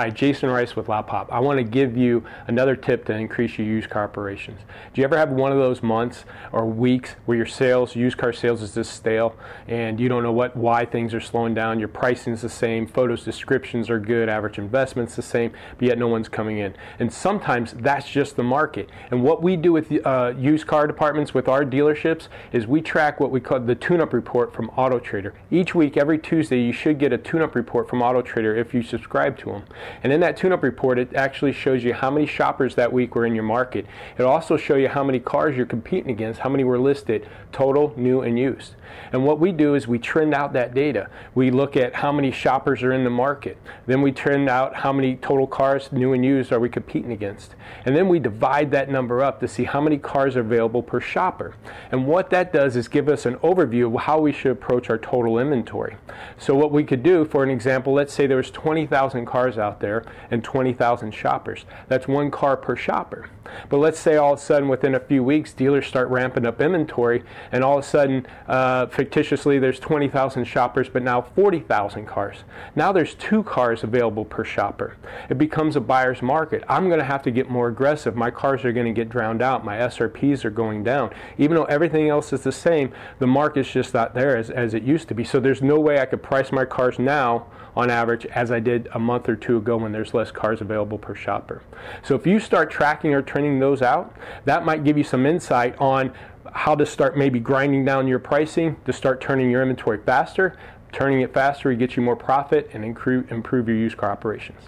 Hi, Jason Rice with Lot Pop. I want to give you another tip to increase your used car operations. Do you ever have one of those months or weeks where your sales, used car sales, is just stale and you don't know what why things are slowing down? Your pricing is the same, photos, descriptions are good, average investments the same, but yet no one's coming in. And sometimes that's just the market. And what we do with uh, used car departments with our dealerships is we track what we call the tune-up report from Auto Trader. Each week, every Tuesday, you should get a tune-up report from Auto Trader if you subscribe to them. And in that tune-up report, it actually shows you how many shoppers that week were in your market. It also shows you how many cars you're competing against, how many were listed, total, new, and used. And what we do is we trend out that data. We look at how many shoppers are in the market. Then we trend out how many total cars, new and used, are we competing against. And then we divide that number up to see how many cars are available per shopper. And what that does is give us an overview of how we should approach our total inventory. So what we could do, for an example, let's say there was 20,000 cars out there and 20,000 shoppers. That's one car per shopper. But let's say all of a sudden within a few weeks dealers start ramping up inventory and all of a sudden uh, fictitiously there's 20,000 shoppers but now 40,000 cars. Now there's two cars available per shopper. It becomes a buyer's market. I'm going to have to get more aggressive. My cars are going to get drowned out. My SRPs are going down. Even though everything else is the same, the market's just not there as, as it used to be. So there's no way I could price my cars now on average as I did a month or two ago when there's less cars available per shopper. So if you start tracking or trending those out, that might give you some insight on how to start maybe grinding down your pricing to start turning your inventory faster. Turning it faster, it gets you more profit and improve, your used car operations.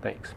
Thanks.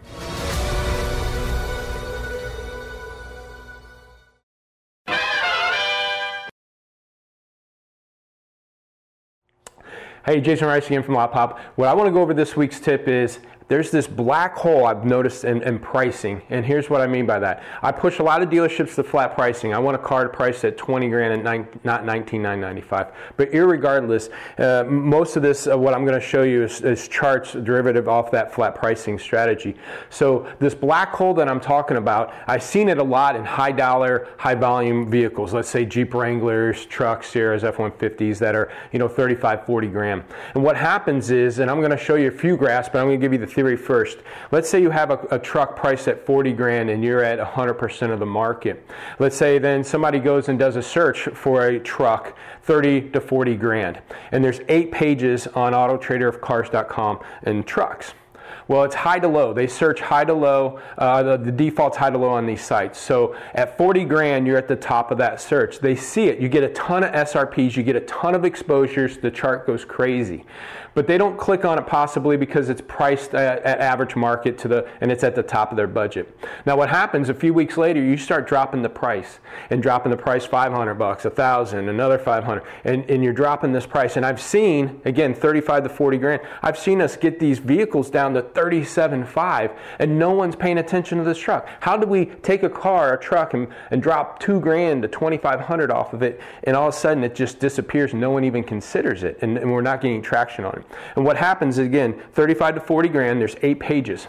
Hey, Jason Rice again from Pop. What I want to go over this week's tip is there's this black hole I've noticed in, in, pricing, and here's what I mean by that. I push a lot of dealerships to flat pricing. I want a car to price at 20 grand and nine, not 19,995. But irregardless, uh, most of this, uh, what I'm going to show you is, is, charts derivative off that flat pricing strategy. So this black hole that I'm talking about, I've seen it a lot in high dollar, high volume vehicles. Let's say Jeep Wranglers, trucks, Sierras, F-150s that are you know 35, 40 grand. And what happens is, and I'm going to show you a few graphs, but I'm going to give you the theory first. Let's say you have a, a truck priced at 40 grand and you're at 100% of the market. Let's say then somebody goes and does a search for a truck 30 to 40 grand. And there's eight pages on autotraderofcars.com and trucks. Well, it's high to low. They search high to low. Uh, the, the default's high to low on these sites. So at 40 grand, you're at the top of that search. They see it. You get a ton of SRPs. You get a ton of exposures. The chart goes crazy but they don't click on it possibly because it's priced at, at, average market to the and it's at the top of their budget. Now what happens a few weeks later you start dropping the price and dropping the price 500 bucks, a 1000, another 500 and and you're dropping this price and I've seen again 35 to 40 grand. I've seen us get these vehicles down to 37.5 and no one's paying attention to this truck. How do we take a car, a truck and, and drop 2 grand to 2500 off of it and all of a sudden it just disappears no one even considers it and, and we're not getting traction on it. And what happens is, again, 35 to 40 grand, there's eight pages.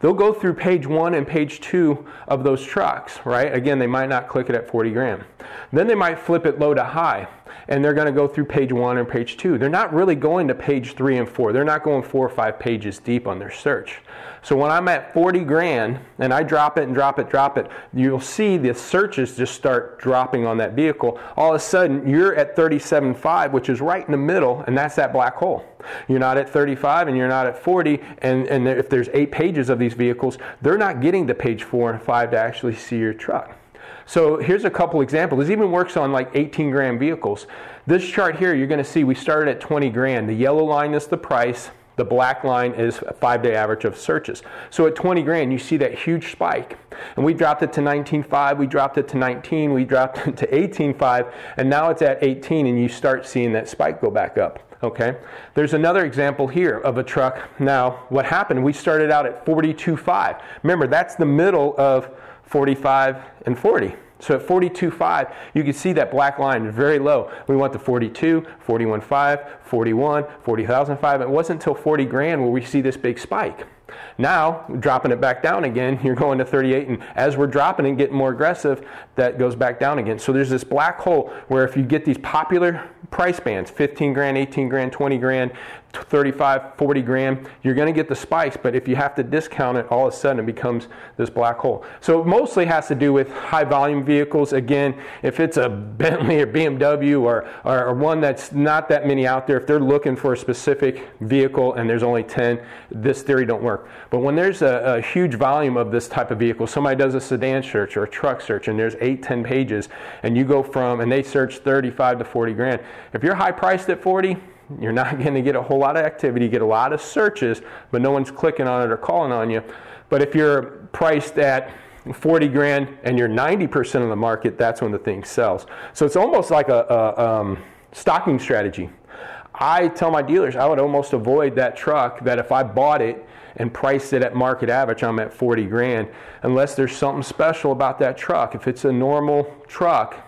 They'll go through page one and page two of those trucks, right? Again, they might not click it at 40 grand. Then they might flip it low to high, and they're going to go through page one and page two. They're not really going to page three and four. They're not going four or five pages deep on their search. So when I'm at 40 grand and I drop it and drop it, drop it, you'll see the searches just start dropping on that vehicle. All of a sudden, you're at 37.5, which is right in the middle, and that's that black hole. You're not at 35 and you're not at 40, and, and if there's eight pages of these vehicles, they're not getting to page four and five to actually see your truck. So here's a couple examples. This even works on like 18 grand vehicles. This chart here, you're going to see we started at 20 grand. The yellow line is the price. The black line is a five day average of searches. So at 20 grand, you see that huge spike. And we dropped it to 19.5, we dropped it to 19, we dropped it to 18.5, and now it's at 18, and you start seeing that spike go back up. Okay? There's another example here of a truck. Now, what happened? We started out at 42.5. Remember, that's the middle of 45 and 40. So at 42.5, you can see that black line very low. We went to 42, 41.5, 41, 40,005. It wasn't until 40 grand where we see this big spike. Now, dropping it back down again, you're going to 38, and as we're dropping and getting more aggressive, that goes back down again. So there's this black hole where if you get these popular price bands 15 grand, 18 grand, 20 grand 35, 40 grand, you're going to get the spikes, but if you have to discount it, all of a sudden it becomes this black hole. So it mostly has to do with high volume vehicles. Again, if it's a Bentley or BMW or, or, one that's not that many out there, if they're looking for a specific vehicle and there's only 10, this theory don't work. But when there's a, a huge volume of this type of vehicle, somebody does a sedan search or a truck search and there's eight, 10 pages, and you go from, and they search 35 to 40 grand. If you're high priced at 40, you're not going to get a whole lot of activity, get a lot of searches, but no one's clicking on it or calling on you. But if you're priced at 40 grand and you're 90% of the market, that's when the thing sells. So it's almost like a, a um, stocking strategy. I tell my dealers I would almost avoid that truck that if I bought it and priced it at market average, I'm at 40 grand, unless there's something special about that truck. If it's a normal truck,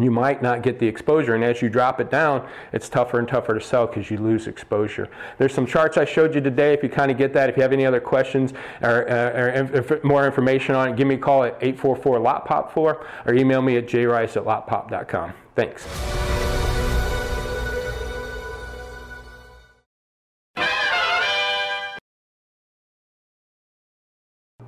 you might not get the exposure. And as you drop it down, it's tougher and tougher to sell because you lose exposure. There's some charts I showed you today. If you kind of get that, if you have any other questions or, uh, or more information on it, give me a call at 844 lot pop 4 or email me at jrice at lotpop.com. Thanks.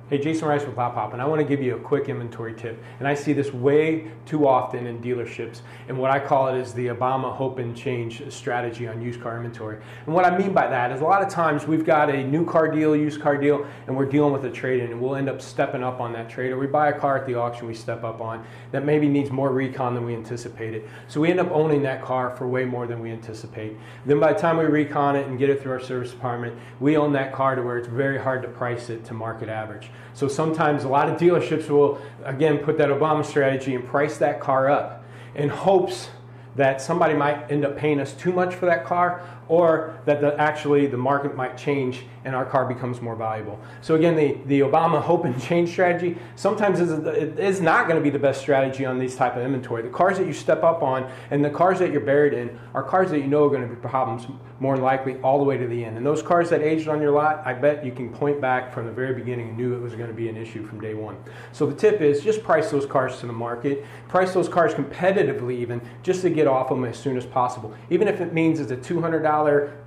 Hey, Jason Rice with Lot Pop, and I want to give you a quick inventory tip. And I see this way too often in dealerships. And what I call it is the Obama hope and change strategy on used car inventory. And what I mean by that is a lot of times we've got a new car deal, used car deal, and we're dealing with a trade in, and we'll end up stepping up on that trade. Or we buy a car at the auction we step up on that maybe needs more recon than we anticipated. So we end up owning that car for way more than we anticipate. Then by the time we recon it and get it through our service department, we own that car to where it's very hard to price it to market average. So sometimes a lot of dealerships will, again, put that Obama strategy and price that car up in hopes that somebody might end up paying us too much for that car or that the, actually the market might change and our car becomes more valuable. So again, the, the Obama hope and change strategy sometimes is, it is not going to be the best strategy on these type of inventory. The cars that you step up on and the cars that you're buried in are cars that you know are going to be problems more likely all the way to the end. And those cars that aged on your lot, I bet you can point back from the very beginning and knew it was going to be an issue from day one. So the tip is just price those cars to the market, price those cars competitively even, just to get off them as soon as possible. Even if it means it's a $200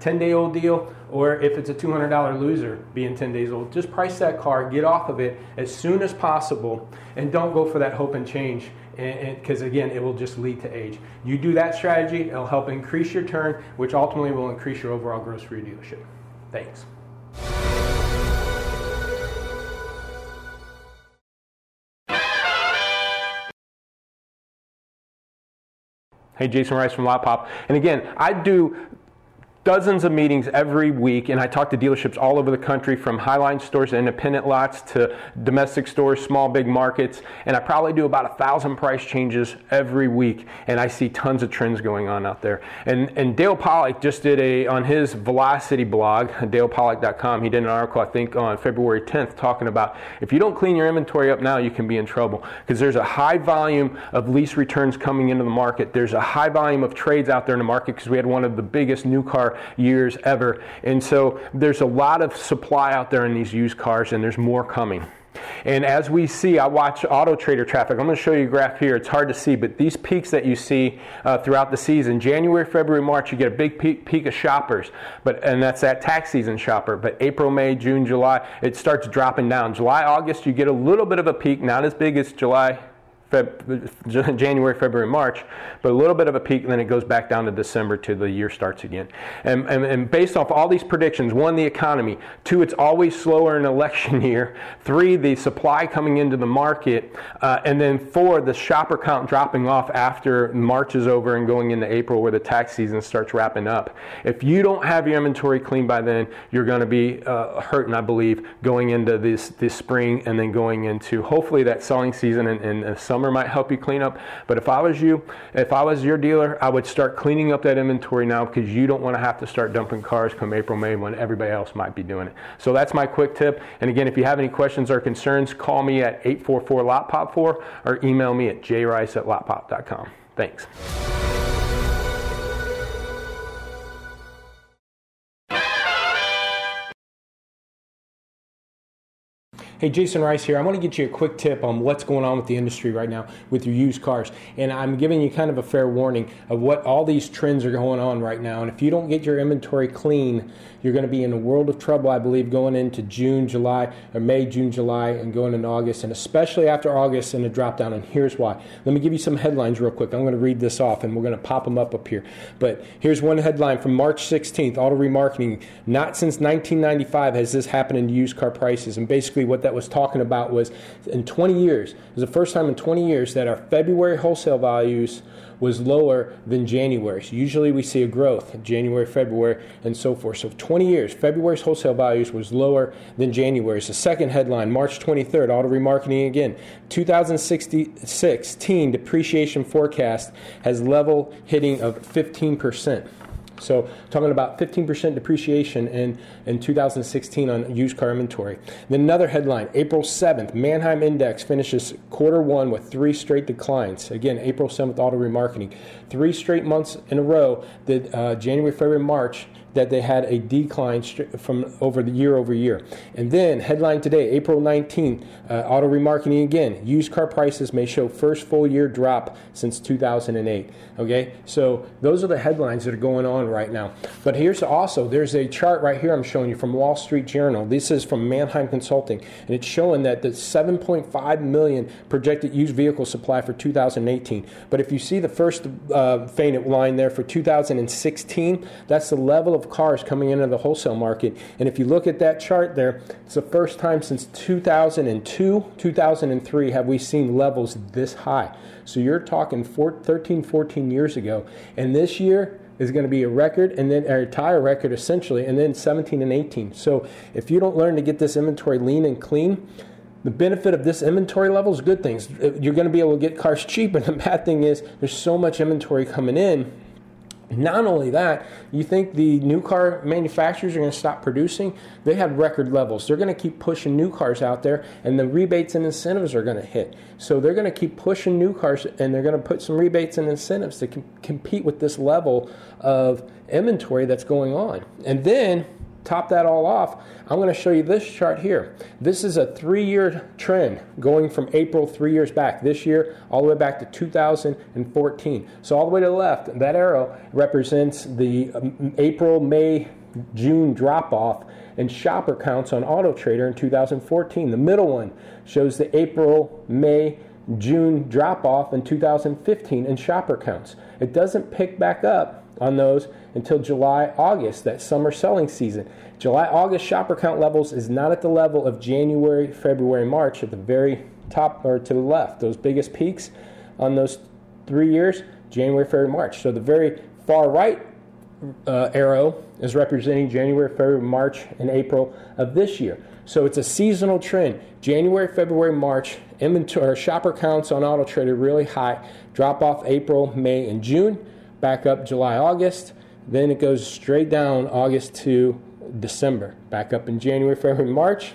10 day old deal, or if it's a $200 loser being 10 days old, just price that car, get off of it as soon as possible, and don't go for that hope and change because again, it will just lead to age. You do that strategy, it'll help increase your turn, which ultimately will increase your overall gross for your dealership. Thanks. Hey, Jason Rice from Lot Pop. And again, I do dozens of meetings every week, and I talk to dealerships all over the country from highline stores, to independent lots to domestic stores, small, big markets, and I probably do about a thousand price changes every week, and I see tons of trends going on out there. And, and Dale Pollak just did a, on his Velocity blog, dalepollak.com, he did an article, I think, on February 10th, talking about if you don't clean your inventory up now, you can be in trouble because there's a high volume of lease returns coming into the market. There's a high volume of trades out there in the market because we had one of the biggest new years ever. And so there's a lot of supply out there in these used cars, and there's more coming. And as we see, I watch Auto Trader traffic. I'm going to show you a graph here. It's hard to see, but these peaks that you see uh, throughout the season, January, February, March, you get a big peak, peak of shoppers, but and that's that tax season shopper. But April, May, June, July, it starts dropping down. July, August, you get a little bit of a peak, not as big as July, Feb, January, February, March, but a little bit of a peak, and then it goes back down to December to the year starts again. And, and, and, based off all these predictions, one, the economy, two, it's always slower in election year, three, the supply coming into the market, uh, and then four, the shopper count dropping off after March is over and going into April where the tax season starts wrapping up. If you don't have your inventory clean by then, you're going to be uh, hurting, I believe, going into this, this spring and then going into hopefully that selling season and, and summer might help you clean up. But if I was you, if I was your dealer, I would start cleaning up that inventory now because you don't want to have to start dumping cars come April, May when everybody else might be doing it. So that's my quick tip. And again, if you have any questions or concerns, call me at 844 lot pop 4 or email me at jrice at lotpop.com. Thanks. Hey, Jason Rice here. I want to get you a quick tip on what's going on with the industry right now with your used cars. And I'm giving you kind of a fair warning of what all these trends are going on right now. And if you don't get your inventory clean, you're going to be in a world of trouble, I believe, going into June, July, or May, June, July, and going into August, and especially after August and a drop down. And here's why. Let me give you some headlines real quick. I'm going to read this off and we're going to pop them up up here. But here's one headline from March 16th Auto Remarketing. Not since 1995 has this happened in used car prices. And basically, what that was talking about was in 20 years, it was the first time in 20 years that our February wholesale values was lower than January. So usually we see a growth January, February, and so forth. So 20 years, February's wholesale values was lower than January's. The second headline, March 23rd, auto remarketing again. 2016 depreciation forecast has level hitting of 15%. So talking about 15% depreciation in, in 2016 on used car inventory. Then another headline, April 7th, Manheim Index finishes quarter one with three straight declines. Again, April 7th, auto remarketing. Three straight months in a row that uh, January, February, March that they had a decline from over the year over year. And then headline today, April 19, uh, auto remarketing again. Used car prices may show first full year drop since 2008. Okay, so those are the headlines that are going on right now. But here's also there's a chart right here I'm showing you from Wall Street Journal. This is from Manheim Consulting, and it's showing that the 7.5 million projected used vehicle supply for 2018. But if you see the first uh, line there for 2016, that's the level of cars coming into the wholesale market. And if you look at that chart there, it's the first time since 2002, 2003 have we seen levels this high. So you're talking four, 13, 14 years ago. And this year, is going to be a record and then a tire record essentially, and then 17 and 18. So if you don't learn to get this inventory lean and clean, the benefit of this inventory level is good things. You're going to be able to get cars cheap, and the bad thing is there's so much inventory coming in not only that, you think the new car manufacturers are going to stop producing? They have record levels. They're going to keep pushing new cars out there, and the rebates and incentives are going to hit. So they're going to keep pushing new cars, and they're going to put some rebates and incentives to com- compete with this level of inventory that's going on. And then top that all off, I'm going to show you this chart here. This is a three year trend going from April three years back, this year, all the way back to 2014. So, all the way to the left, that arrow represents the um, April, May, June drop off in shopper counts on Auto Trader in 2014. The middle one shows the April, May, June drop off in 2015 in shopper counts. It doesn't pick back up on those until July, August, that summer selling season. July, August shopper count levels is not at the level of January, February, March at the very top or to the left. Those biggest peaks on those three years, January, February, March. So the very far right uh, arrow is representing January, February, March, and April of this year. So it's a seasonal trend. January, February, March, inventory shopper counts on Auto Trader really high. Drop off April, May, and June. Back up July, August. Then it goes straight down August to December. Back up in January, February, March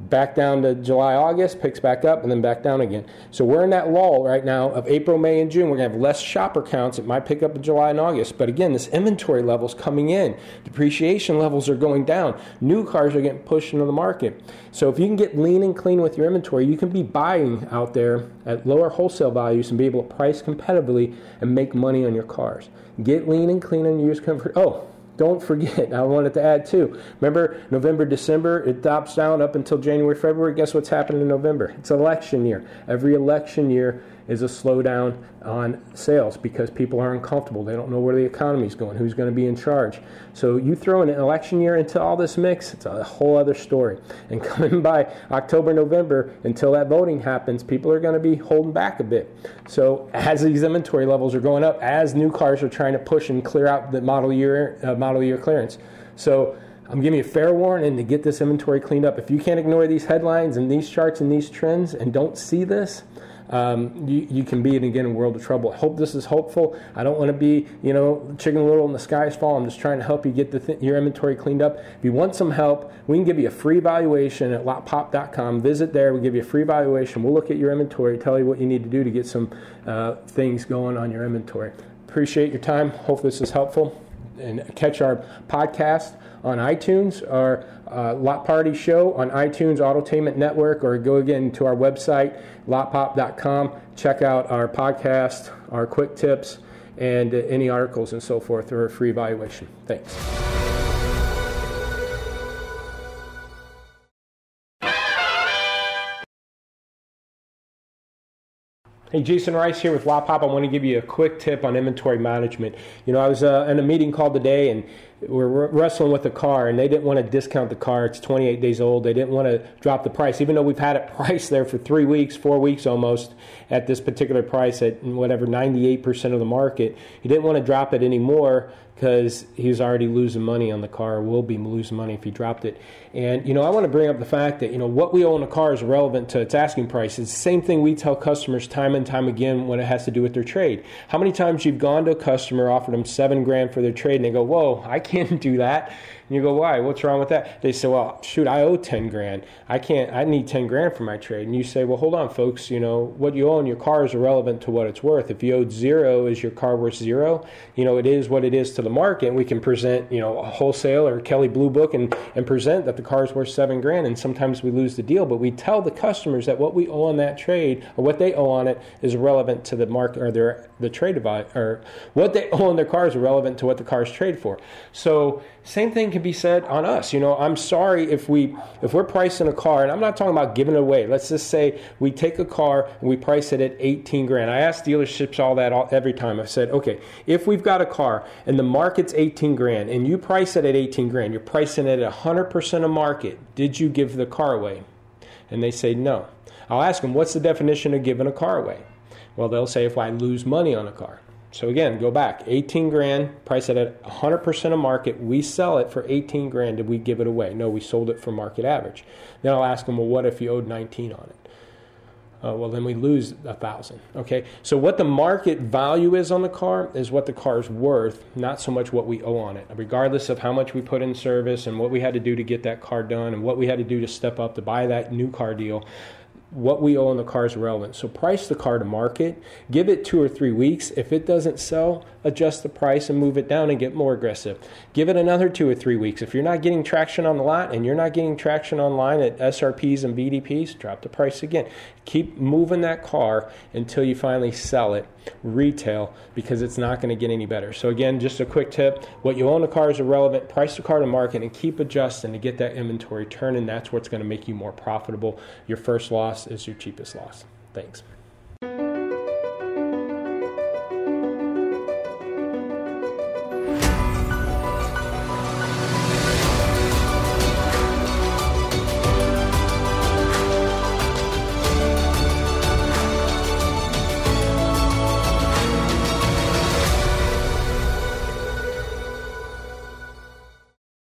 back down to July, August, picks back up, and then back down again. So we're in that lull right now of April, May, and June. We're going to have less shopper counts. It might pick up in July and August. But again, this inventory level's coming in. Depreciation levels are going down. New cars are getting pushed into the market. So if you can get lean and clean with your inventory, you can be buying out there at lower wholesale values and be able to price competitively and make money on your cars. Get lean and clean on your used comfort. Oh, don't forget, I wanted to add too. Remember, November, December, it drops down up until January, February. Guess what's happening in November? It's election year. Every election year is a slowdown on sales because people are uncomfortable. They don't know where the economy is going, who's going to be in charge. So you throw an election year into all this mix, it's a whole other story. And coming by October, November, until that voting happens, people are going to be holding back a bit. So as these inventory levels are going up, as new cars are trying to push and clear out the model year uh, model year clearance, so I'm giving you a fair warning to get this inventory cleaned up. If you can't ignore these headlines and these charts and these trends and don't see this, um, you, you can be in again a world of trouble. I hope this is hopeful. I don't want to be, you know, chicken little and the skies fall. I'm just trying to help you get th- your inventory cleaned up. If you want some help, we can give you a free valuation at lotpop.com. Visit there. We'll give you a free valuation. We'll look at your inventory, tell you what you need to do to get some uh, things going on your inventory. Appreciate your time. Hope this is helpful. And catch our podcast on iTunes, our uh, Lot Party Show on iTunes, Autotainment Network, or go again to our website, lotpop.com. Check out our podcast, our quick tips, and uh, any articles and so forth, for a free evaluation. Thanks. Hey, Jason Rice here with Lot Pop. I want to give you a quick tip on inventory management. You know, I was uh, in a meeting called today, and we're wrestling with the car, and they didn't want to discount the car. It's 28 days old. They didn't want to drop the price, even though we've had it priced there for three weeks, four weeks almost, at this particular price at whatever 98% of the market. He didn't want to drop it anymore because he was already losing money on the car, will be losing money if he dropped it. And, you know, I want to bring up the fact that, you know, what we owe on a car is relevant to its asking price. It's the same thing we tell customers time and time again when it has to do with their trade. How many times you've gone to a customer, offered them seven grand for their trade, and they go, whoa, I can't do that. And you go, why? What's wrong with that? They say, well, shoot, I owe 10 grand. I can't, I need 10 grand for my trade. And you say, well, hold on, folks. You know, what you owe on your car is irrelevant to what it's worth. If you owed zero, is your car worth zero? You know, it is what it is to the market. We can present, you know, a wholesale or Kelley Blue Book and, and present that the car is worth seven grand. And sometimes we lose the deal, but we tell the customers that what we owe on that trade or what they owe on it is relevant to the market or their, the trade or what they owe on their car is relevant to what the car is for. So, same thing can be said on us. You know, I'm sorry if we if we're pricing a car, and I'm not talking about giving it away. Let's just say we take a car and we price it at 18 grand. I ask dealerships all that all, every time. I've said, okay, if we've got a car and the market's 18 grand and you price it at 18 grand, you're pricing it at 100% of market. Did you give the car away? And they say no. I'll ask them, what's the definition of giving a car away? Well, they'll say if I lose money on a car. So again, go back. 18 grand, price it at 100% of market. We sell it for 18 grand. Did we give it away? No, we sold it for market average. Then I'll ask them, well, what if you owed 19 on it? Uh, well, then we lose a thousand. Okay, so what the market value is on the car is what the car is worth, not so much what we owe on it. Regardless of how much we put in service and what we had to do to get that car done and what we had to do to step up to buy that new car deal, what we owe on the car is relevant. So price the car to market, give it two or three weeks. If it doesn't sell, adjust the price and move it down and get more aggressive. Give it another two or three weeks. If you're not getting traction on the lot and you're not getting traction online at SRPs and VDPs, drop the price again. Keep moving that car until you finally sell it retail because it's not going to get any better. So again, just a quick tip, what you own the car is irrelevant. Price the car to market and keep adjusting to get that inventory turning. That's what's going to make you more profitable. Your first loss is your cheapest loss. Thanks.